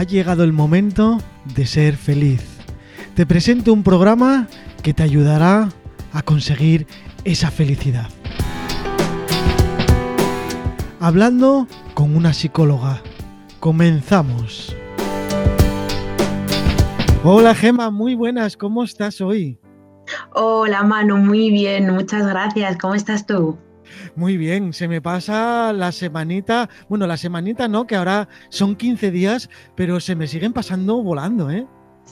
ha llegado el momento de ser feliz. Te presento un programa que te ayudará a conseguir esa felicidad. Hablando con una psicóloga. Comenzamos. Hola Gema, muy buenas, ¿cómo estás hoy? Hola Manu, muy bien, muchas gracias, ¿cómo estás tú? Muy bien, se me pasa la semanita, bueno, la semanita no, que ahora son 15 días, pero se me siguen pasando volando, ¿eh?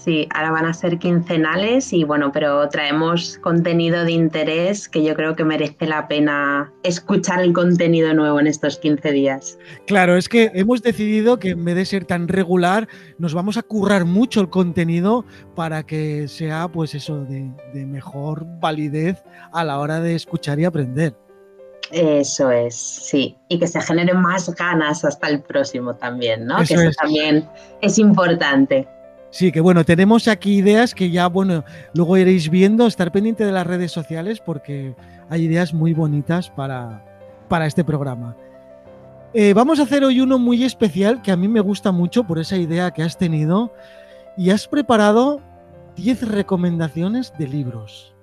Sí, ahora van a ser quincenales y bueno, pero traemos contenido de interés que yo creo que merece la pena escuchar el contenido nuevo en estos 15 días. Claro, es que hemos decidido que en vez de ser tan regular, nos vamos a currar mucho el contenido para que sea pues eso de, de mejor validez a la hora de escuchar y aprender. Eso es, sí. Y que se generen más ganas hasta el próximo también, ¿no? que eso también es importante. Sí, que bueno, tenemos aquí ideas que ya, bueno, luego iréis viendo, estar pendiente de las redes sociales porque hay ideas muy bonitas para, para este programa. Eh, vamos a hacer hoy uno muy especial que a mí me gusta mucho por esa idea que has tenido y has preparado 10 recomendaciones de libros.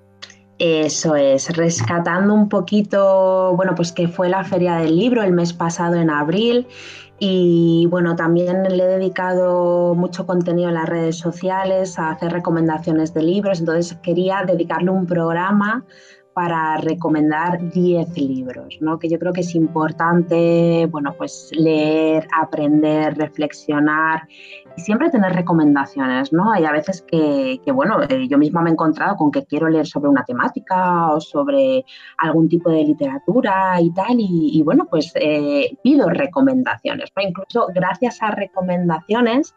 Eso es, rescatando un poquito, bueno, pues que fue la feria del libro el mes pasado en abril y bueno, también le he dedicado mucho contenido en las redes sociales a hacer recomendaciones de libros, entonces quería dedicarle un programa para recomendar 10 libros, ¿no? que yo creo que es importante bueno, pues leer, aprender, reflexionar y siempre tener recomendaciones. ¿no? Hay a veces que, bueno, eh, yo misma me he encontrado con que quiero leer sobre una temática o sobre algún tipo de literatura y tal, y, bueno, pues eh, pido recomendaciones. Incluso gracias a recomendaciones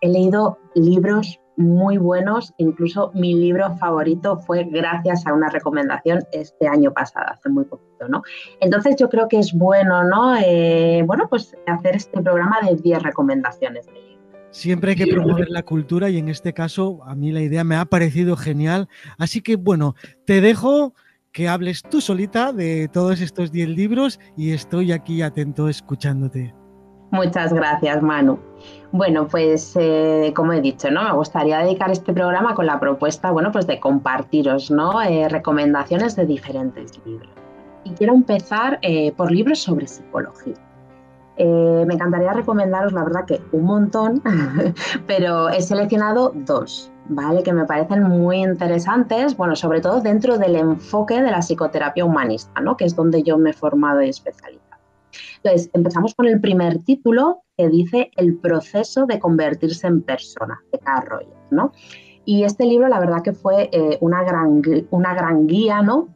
he leído libros muy buenos. Incluso mi libro favorito fue gracias a una recomendación este año pasado, hace muy poquito, ¿no? Entonces yo creo que es bueno, ¿no? Eh, bueno, pues hacer este programa de 10 recomendaciones Siempre hay que promover la cultura y en este caso a mí la idea me ha parecido genial. Así que bueno, te dejo que hables tú solita de todos estos 10 libros y estoy aquí atento escuchándote. Muchas gracias, Manu. Bueno, pues eh, como he dicho, ¿no? Me gustaría dedicar este programa con la propuesta, bueno, pues de compartiros, ¿no? Eh, recomendaciones de diferentes libros. Y quiero empezar eh, por libros sobre psicología. me encantaría recomendaros, la verdad, que un montón, pero he seleccionado dos, ¿vale? Que me parecen muy interesantes, bueno, sobre todo dentro del enfoque de la psicoterapia humanista, ¿no? Que es donde yo me he formado y especializado. Entonces, empezamos con el primer título que dice El proceso de convertirse en persona, de Carl ¿no? Y este libro, la verdad que fue eh, una, gran, una gran guía, ¿no?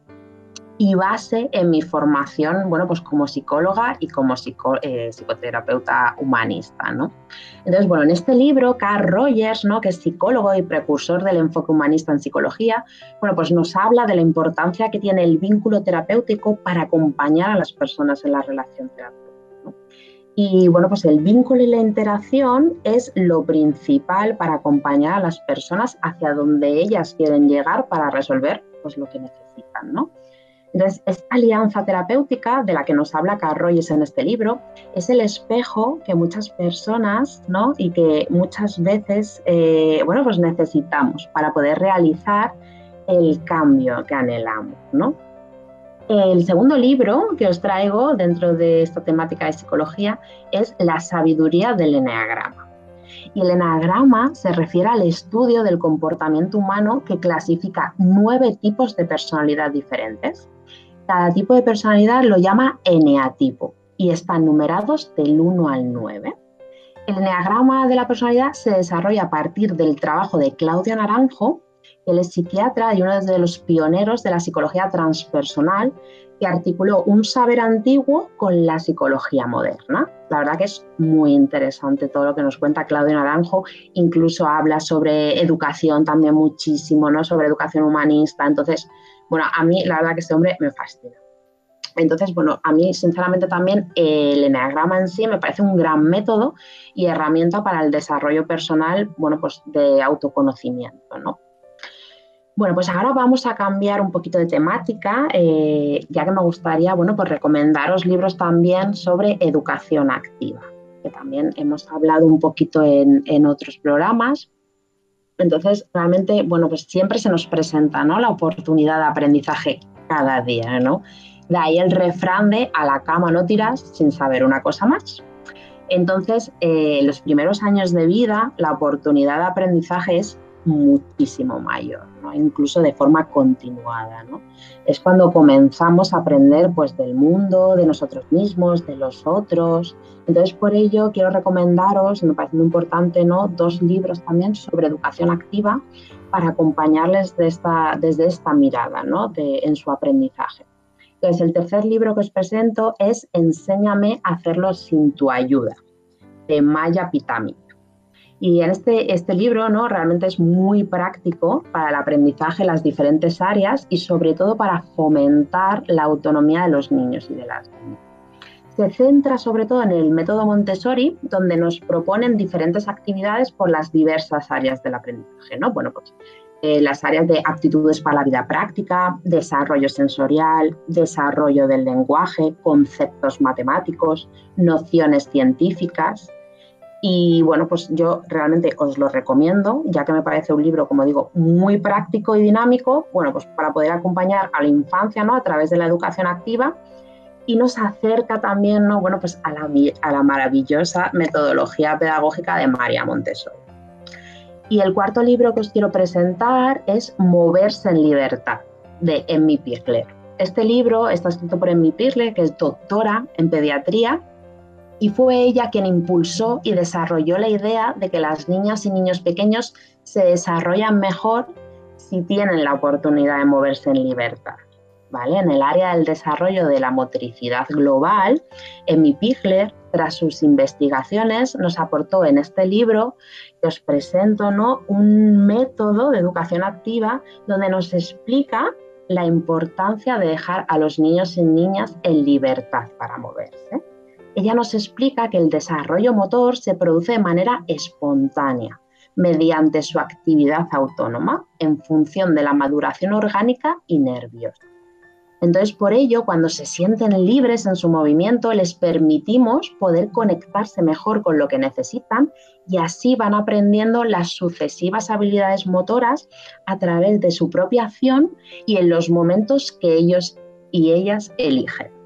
Y base en mi formación, bueno, pues como psicóloga y como eh, psicoterapeuta humanista, ¿no? Entonces, bueno, en este libro, Carl Rogers, ¿no? Que es psicólogo y precursor del enfoque humanista en psicología, bueno, pues nos habla de la importancia que tiene el vínculo terapéutico para acompañar a las personas en la relación terapéutica. Y bueno, pues el vínculo y la interacción es lo principal para acompañar a las personas hacia donde ellas quieren llegar para resolver pues, lo que necesitan, ¿no? Entonces, esta alianza terapéutica de la que nos habla Carl en este libro es el espejo que muchas personas, ¿no? Y que muchas veces, eh, bueno, pues necesitamos para poder realizar el cambio que anhelamos, ¿no? El segundo libro que os traigo dentro de esta temática de psicología es La sabiduría del eneagrama. Y el eneagrama se refiere al estudio del comportamiento humano que clasifica nueve tipos de personalidad diferentes cada tipo de personalidad lo llama eneatipo y están numerados del 1 al 9. El eneagrama de la personalidad se desarrolla a partir del trabajo de Claudio Naranjo, él es psiquiatra y uno de los pioneros de la psicología transpersonal, que articuló un saber antiguo con la psicología moderna. La verdad que es muy interesante todo lo que nos cuenta Claudio Naranjo, incluso habla sobre educación también muchísimo, ¿no? sobre educación humanista. Entonces, bueno, a mí la verdad que este hombre me fascina. Entonces, bueno, a mí sinceramente también el eneagrama en sí me parece un gran método y herramienta para el desarrollo personal, bueno, pues de autoconocimiento, ¿no? Bueno, pues ahora vamos a cambiar un poquito de temática, eh, ya que me gustaría, bueno, pues recomendaros libros también sobre educación activa que también hemos hablado un poquito en, en otros programas. Entonces, realmente, bueno, pues siempre se nos presenta ¿no? la oportunidad de aprendizaje cada día, ¿no? De ahí el refrán de a la cama no tiras sin saber una cosa más. Entonces, eh, los primeros años de vida, la oportunidad de aprendizaje es muchísimo mayor, incluso de forma continuada. Es cuando comenzamos a aprender pues, del mundo, de nosotros mismos, de los otros. Entonces, por ello, quiero recomendaros, me parece muy importante, ¿no? dos libros también sobre educación activa para acompañarles desde esta mirada en su aprendizaje. Entonces, el tercer libro que os presento es Enséñame a hacerlo sin tu ayuda, de Maya Pitami. Y en este, este libro ¿no? realmente es muy práctico para el aprendizaje en las diferentes áreas y sobre todo para fomentar la autonomía de los niños y de las niñas. Se centra sobre todo en el método Montessori, donde nos proponen diferentes actividades por las diversas áreas del aprendizaje. ¿no? Bueno, pues eh, las áreas de aptitudes para la vida práctica, desarrollo sensorial, desarrollo del lenguaje, conceptos matemáticos, nociones científicas. Y bueno, pues yo realmente os lo recomiendo, ya que me parece un libro, como digo, muy práctico y dinámico, bueno, pues para poder acompañar a la infancia, ¿no? A través de la educación activa y nos acerca también, ¿no? Bueno, pues a la, a la maravillosa metodología pedagógica de María Montessori. Y el cuarto libro que os quiero presentar es Moverse en Libertad, de Emmy Pirler. Este libro está escrito por Emmy Pirler, que es doctora en pediatría, y fue ella quien impulsó y desarrolló la idea de que las niñas y niños pequeños se desarrollan mejor si tienen la oportunidad de moverse en libertad. ¿Vale? En el área del desarrollo de la motricidad global, Emmy Pigler, tras sus investigaciones, nos aportó en este libro que os presento ¿no? un método de educación activa donde nos explica la importancia de dejar a los niños y niñas en libertad para moverse. Ella nos explica que el desarrollo motor se produce de manera espontánea, mediante su actividad autónoma, en función de la maduración orgánica y nerviosa. Entonces, por ello, cuando se sienten libres en su movimiento, les permitimos poder conectarse mejor con lo que necesitan y así van aprendiendo las sucesivas habilidades motoras a través de su propia acción y en los momentos que ellos y ellas eligen.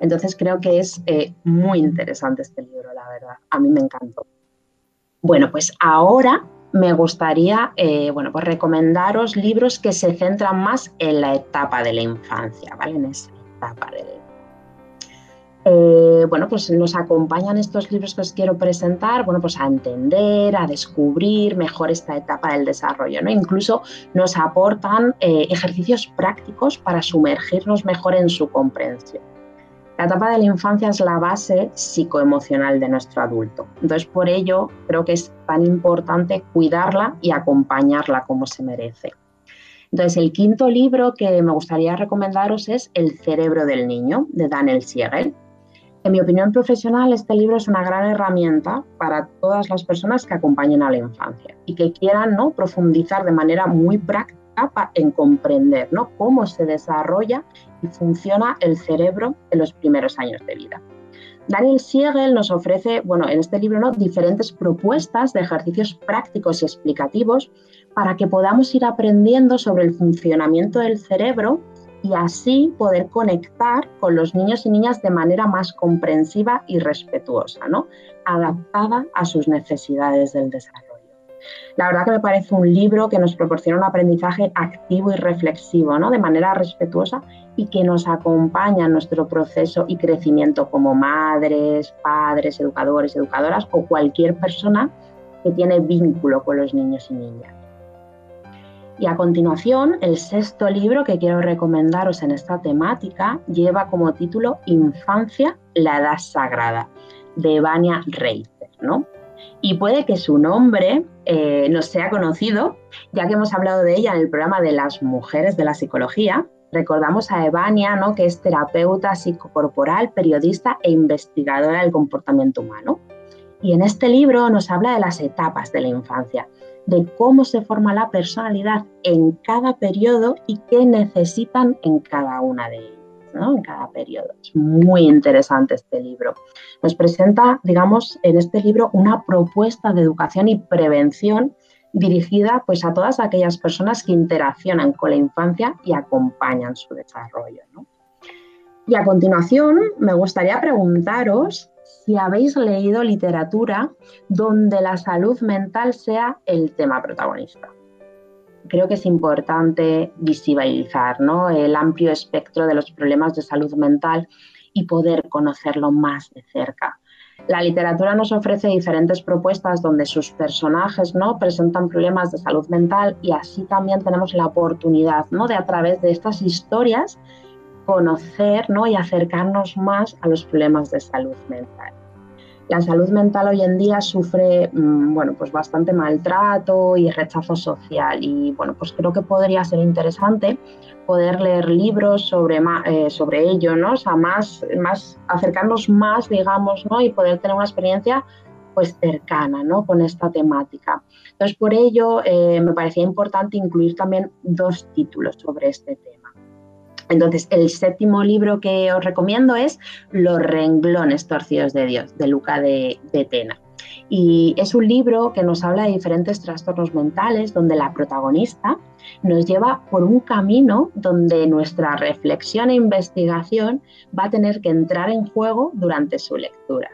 Entonces, creo que es eh, muy interesante este libro, la verdad. A mí me encantó. Bueno, pues ahora me gustaría eh, bueno, pues recomendaros libros que se centran más en la etapa de la infancia, ¿vale? En esa etapa de eh, bueno, pues nos acompañan estos libros que os quiero presentar, bueno, pues a entender, a descubrir mejor esta etapa del desarrollo, ¿no? Incluso nos aportan ejercicios prácticos para sumergirnos mejor en su comprensión. La etapa de la infancia es la base psicoemocional de nuestro adulto. Entonces, por ello, creo que es tan importante cuidarla y acompañarla como se merece. Entonces, el quinto libro que me gustaría recomendaros es El cerebro del niño, de Daniel Siegel. En mi opinión profesional, este libro es una gran herramienta para todas las personas que acompañen a la infancia y que quieran ¿no? profundizar de manera muy práctica en comprender ¿no? cómo se desarrolla y funciona el cerebro en los primeros años de vida. Daniel Siegel nos ofrece, bueno, en este libro, ¿no? diferentes propuestas de ejercicios prácticos y explicativos para que podamos ir aprendiendo sobre el funcionamiento del cerebro y así poder conectar con los niños y niñas de manera más comprensiva y respetuosa, ¿no? adaptada a sus necesidades del desarrollo. La verdad que me parece un libro que nos proporciona un aprendizaje activo y reflexivo, ¿no? de manera respetuosa y que nos acompaña en nuestro proceso y crecimiento como madres, padres, educadores, educadoras o cualquier persona que tiene vínculo con los niños y niñas. Y a continuación, el sexto libro que quiero recomendaros en esta temática lleva como título Infancia, la edad sagrada, de Vania Reiter, ¿no? Y puede que su nombre eh, no sea conocido, ya que hemos hablado de ella en el programa de las mujeres de la psicología. Recordamos a Evania, ¿no? que es terapeuta psicocorporal, periodista e investigadora del comportamiento humano. Y en este libro nos habla de las etapas de la infancia, de cómo se forma la personalidad en cada periodo y qué necesitan en cada una de ellas. En cada periodo. Es muy interesante este libro. Nos presenta, digamos, en este libro una propuesta de educación y prevención dirigida pues, a todas aquellas personas que interaccionan con la infancia y acompañan su desarrollo. Y a continuación, me gustaría preguntaros si habéis leído literatura donde la salud mental sea el tema protagonista creo que es importante visibilizar el amplio espectro de los problemas de salud mental y poder conocerlo más de cerca. La literatura nos ofrece diferentes propuestas donde sus personajes ¿no? presentan problemas de salud mental y así también tenemos la oportunidad de a través de estas historias conocer ¿no? y acercarnos más a los problemas de salud mental. La salud mental hoy en día sufre mm, bueno, pues bastante maltrato y rechazo social y bueno, pues creo que podría ser interesante poder leer libros sobre, eh, sobre ello, ¿no? O más, más, acercarnos más, digamos, ¿no? Y poder tener una experiencia pues cercana ¿no? con esta temática. Entonces, por ello, eh, me parecía importante incluir también dos títulos sobre este tema. Entonces, el séptimo libro que os recomiendo es Los renglones torcidos de Dios, de Luca de, Tena. Y es un libro que nos habla de diferentes trastornos mentales, donde la protagonista nos lleva por un camino donde nuestra reflexión e investigación va a tener que entrar en juego durante su lectura.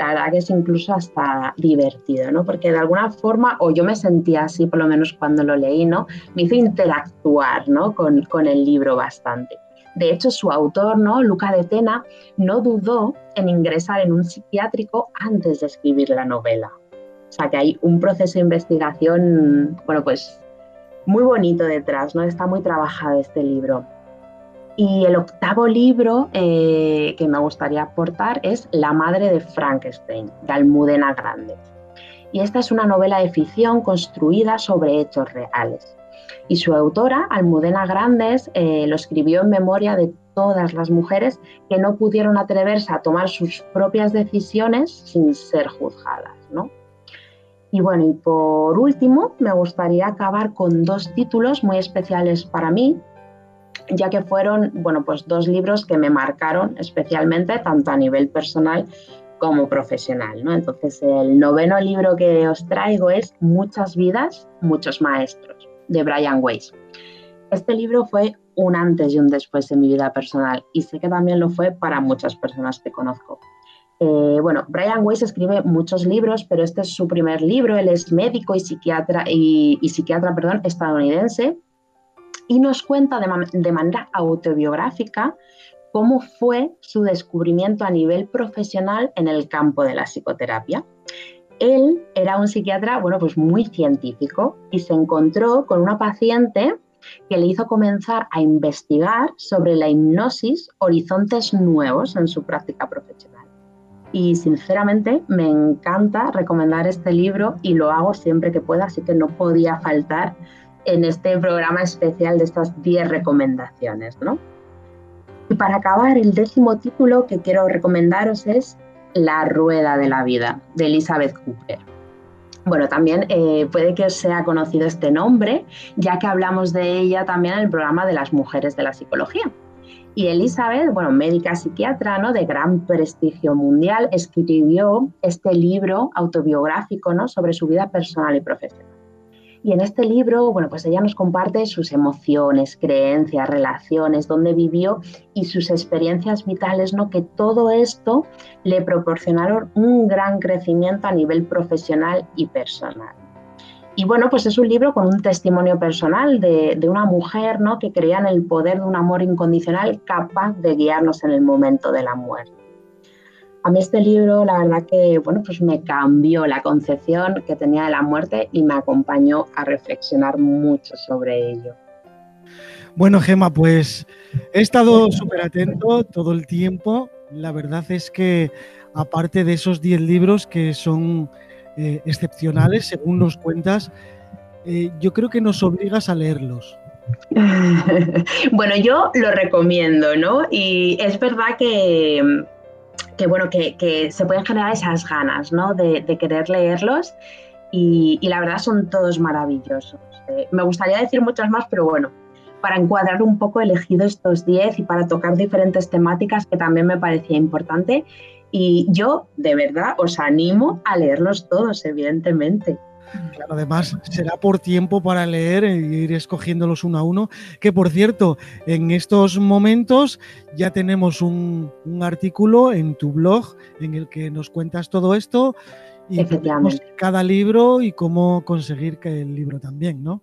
La verdad que es incluso hasta divertido, ¿no? Porque de alguna forma, o yo me sentía así por lo menos cuando lo leí, ¿no? Me hizo interactuar, ¿no? Con, con el libro bastante. De hecho, su autor, ¿no? Luca de Tena, no dudó en ingresar en un psiquiátrico antes de escribir la novela. O sea que hay un proceso de investigación, bueno, pues muy bonito detrás, ¿no? Está muy trabajado este libro. Y el octavo libro eh, que me gustaría aportar es La madre de Frankenstein, de Almudena Grandes. Y esta es una novela de ficción construida sobre hechos reales. Y su autora, Almudena Grandes, eh, lo escribió en memoria de todas las mujeres que no pudieron atreverse a tomar sus propias decisiones sin ser juzgadas. Y bueno, y por último, me gustaría acabar con dos títulos muy especiales para mí, ya que fueron, bueno, pues dos libros que me marcaron especialmente, tanto a nivel personal como profesional, ¿no? Entonces, el noveno libro que os traigo es Muchas vidas, muchos maestros, de Brian Weiss. Este libro fue un antes y un después en mi vida personal y sé que también lo fue para muchas personas que conozco. Eh, bueno, Brian Weiss escribe muchos libros, pero este es su primer libro. Él es médico y psiquiatra, y, y psiquiatra perdón, estadounidense y nos cuenta de, manera autobiográfica cómo fue su descubrimiento a nivel profesional en el campo de la psicoterapia. Él era un psiquiatra, bueno, pues muy científico y se encontró con una paciente que le hizo comenzar a investigar sobre la hipnosis, horizontes nuevos en su práctica profesional. Y sinceramente me encanta recomendar este libro y lo hago siempre que pueda, así que no podía faltar en este programa especial de estas 10 recomendaciones. ¿no? Y para acabar, el décimo título que quiero recomendaros es La Rueda de la Vida, de Elizabeth Cooper. Bueno, también eh, puede que sea conocido este nombre, ya que hablamos de ella también en el programa de las mujeres de la psicología. Y Elizabeth, bueno, médica psiquiatra ¿no? de gran prestigio mundial, escribió este libro autobiográfico ¿no? sobre su vida personal y profesional. Y en este libro, bueno, pues ella nos comparte sus emociones, creencias, relaciones, dónde vivió y sus experiencias vitales, ¿no? Que todo esto le proporcionaron un gran crecimiento a nivel profesional y personal. Y bueno, pues es un libro con un testimonio personal de, de, una mujer ¿no? que creía en el poder de un amor incondicional capaz de guiarnos en el momento de la muerte. A mí este libro, la verdad que, bueno, pues me cambió la concepción que tenía de la muerte y me acompañó a reflexionar mucho sobre ello. Bueno, Gema, pues he estado súper atento todo el tiempo. La verdad es que, aparte de esos 10 libros que son eh, excepcionales, según nos cuentas, eh, yo creo que nos obligas a leerlos. bueno, yo lo recomiendo, ¿no? Y es verdad que que bueno, que, se pueden generar esas ganas ¿no? de, querer leerlos y, la verdad son todos maravillosos. Eh, me gustaría decir muchas más, pero bueno, para encuadrar un poco he elegido estos 10 y para tocar diferentes temáticas que también me parecía importante. Y yo, de verdad, os animo a leerlos todos, evidentemente. Claro, además será por tiempo para leer e ir escogiéndolos uno a uno. Que por cierto, en estos momentos ya tenemos un, un artículo en tu blog en el que nos cuentas todo esto y cada libro y cómo conseguir que el libro también, ¿no?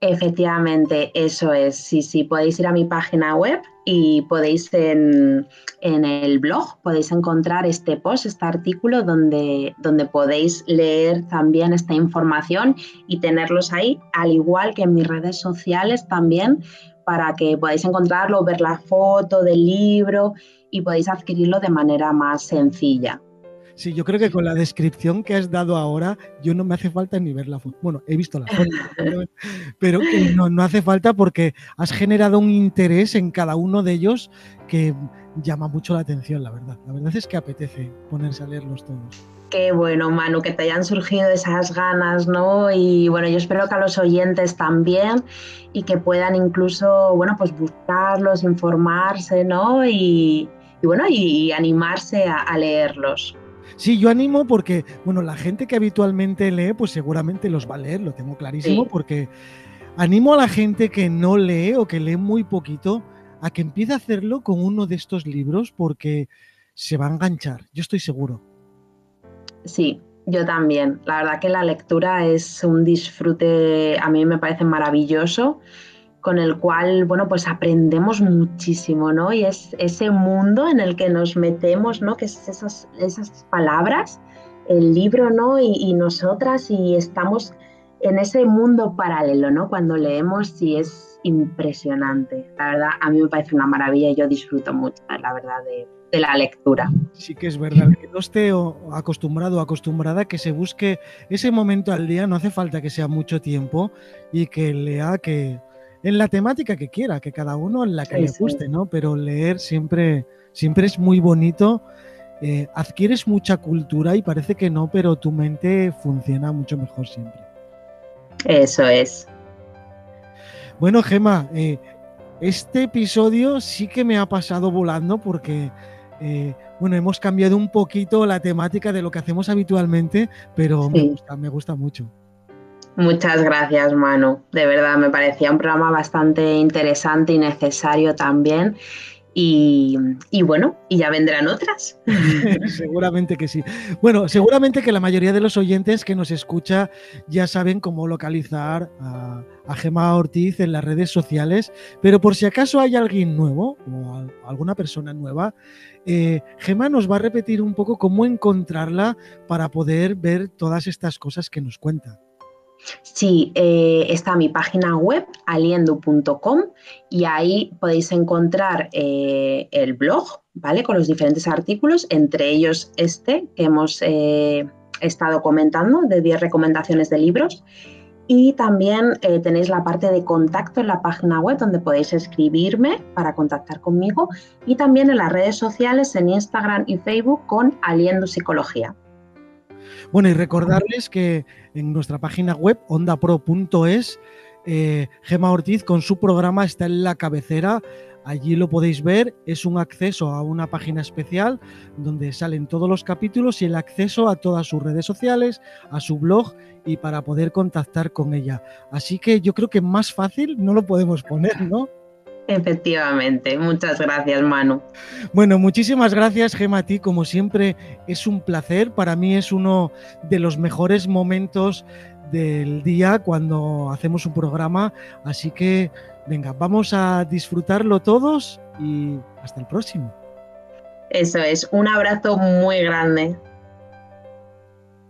Efectivamente, eso es. Sí, sí, podéis ir a mi página web y podéis en, el blog, podéis encontrar este post, este artículo donde, donde podéis leer también esta información y tenerlos ahí, al igual que en mis redes sociales también, para que podáis encontrarlo, ver la foto del libro y podéis adquirirlo de manera más sencilla. Sí, yo creo que con la descripción que has dado ahora, yo no me hace falta ni ver la foto. Bueno, he visto la foto, pero no, no hace falta porque has generado un interés en cada uno de ellos que llama mucho la atención, la verdad. La verdad es que apetece ponerse a leerlos todos. Qué bueno, Manu, que te hayan surgido esas ganas, ¿no? Y bueno, yo espero que a los oyentes también y que puedan incluso, bueno, pues buscarlos, informarse, ¿no? Y, bueno, y animarse a leerlos. Sí, yo animo porque, bueno, la gente que habitualmente lee, pues seguramente los va a leer, lo tengo clarísimo, porque animo a la gente que no lee o que lee muy poquito a que empiece a hacerlo con uno de estos libros porque se va a enganchar, yo estoy seguro. Sí, yo también. La verdad que la lectura es un disfrute, a mí me parece maravilloso con el cual, bueno, pues aprendemos muchísimo, ¿no? Y es ese mundo en el que nos metemos, ¿no? Que es esas, esas palabras, el libro, ¿no? Y, nosotras y estamos en ese mundo paralelo, ¿no? Cuando leemos sí es impresionante. La verdad, a mí me parece una maravilla y yo disfruto mucho, la verdad, de, de la lectura. Sí que es verdad, que no esté acostumbrado o acostumbrada que se busque ese momento al día, no hace falta que sea mucho tiempo y que lea que en la temática que quiera, que cada uno en la que le guste, ¿no? Pero leer siempre, siempre es muy bonito. Eh, adquieres mucha cultura y parece que no, pero tu mente funciona mucho mejor siempre. Eso es. Bueno, Gema, eh, este episodio sí que me ha pasado volando porque, eh, bueno, hemos cambiado un poquito la temática de lo que hacemos habitualmente, pero me, gusta, me gusta mucho. Muchas gracias, Manu. De verdad, me parecía un programa bastante interesante y necesario también. Y, bueno, y ya vendrán otras. seguramente que sí. Bueno, seguramente que la mayoría de los oyentes que nos escucha ya saben cómo localizar a, Gema Ortiz en las redes sociales, pero por si acaso hay alguien nuevo o alguna persona nueva, eh, Gema nos va a repetir un poco cómo encontrarla para poder ver todas estas cosas que nos cuenta. Sí, eh, está mi página web, aliendo.com, y ahí podéis encontrar eh, el blog, ¿vale? Con los diferentes artículos, entre ellos este que hemos eh, estado comentando, de 10 recomendaciones de libros. Y también tenéis la parte de contacto en la página web donde podéis escribirme para contactar conmigo y también en las redes sociales en Instagram y Facebook con Aliendo Psicología. Bueno, y recordarles que en nuestra página web, ondapro.es, eh, Gema Ortiz con su programa está en la cabecera. Allí lo podéis ver, es un acceso a una página especial donde salen todos los capítulos y el acceso a todas sus redes sociales, a su blog y para poder contactar con ella. Así que yo creo que más fácil no lo podemos poner, ¿no? Efectivamente, muchas gracias Manu. Bueno, muchísimas gracias Gema a ti, como siempre es un placer, para mí es uno de los mejores momentos del día cuando hacemos un programa, así que venga, vamos a disfrutarlo todos y hasta el próximo. Eso es, un abrazo muy grande.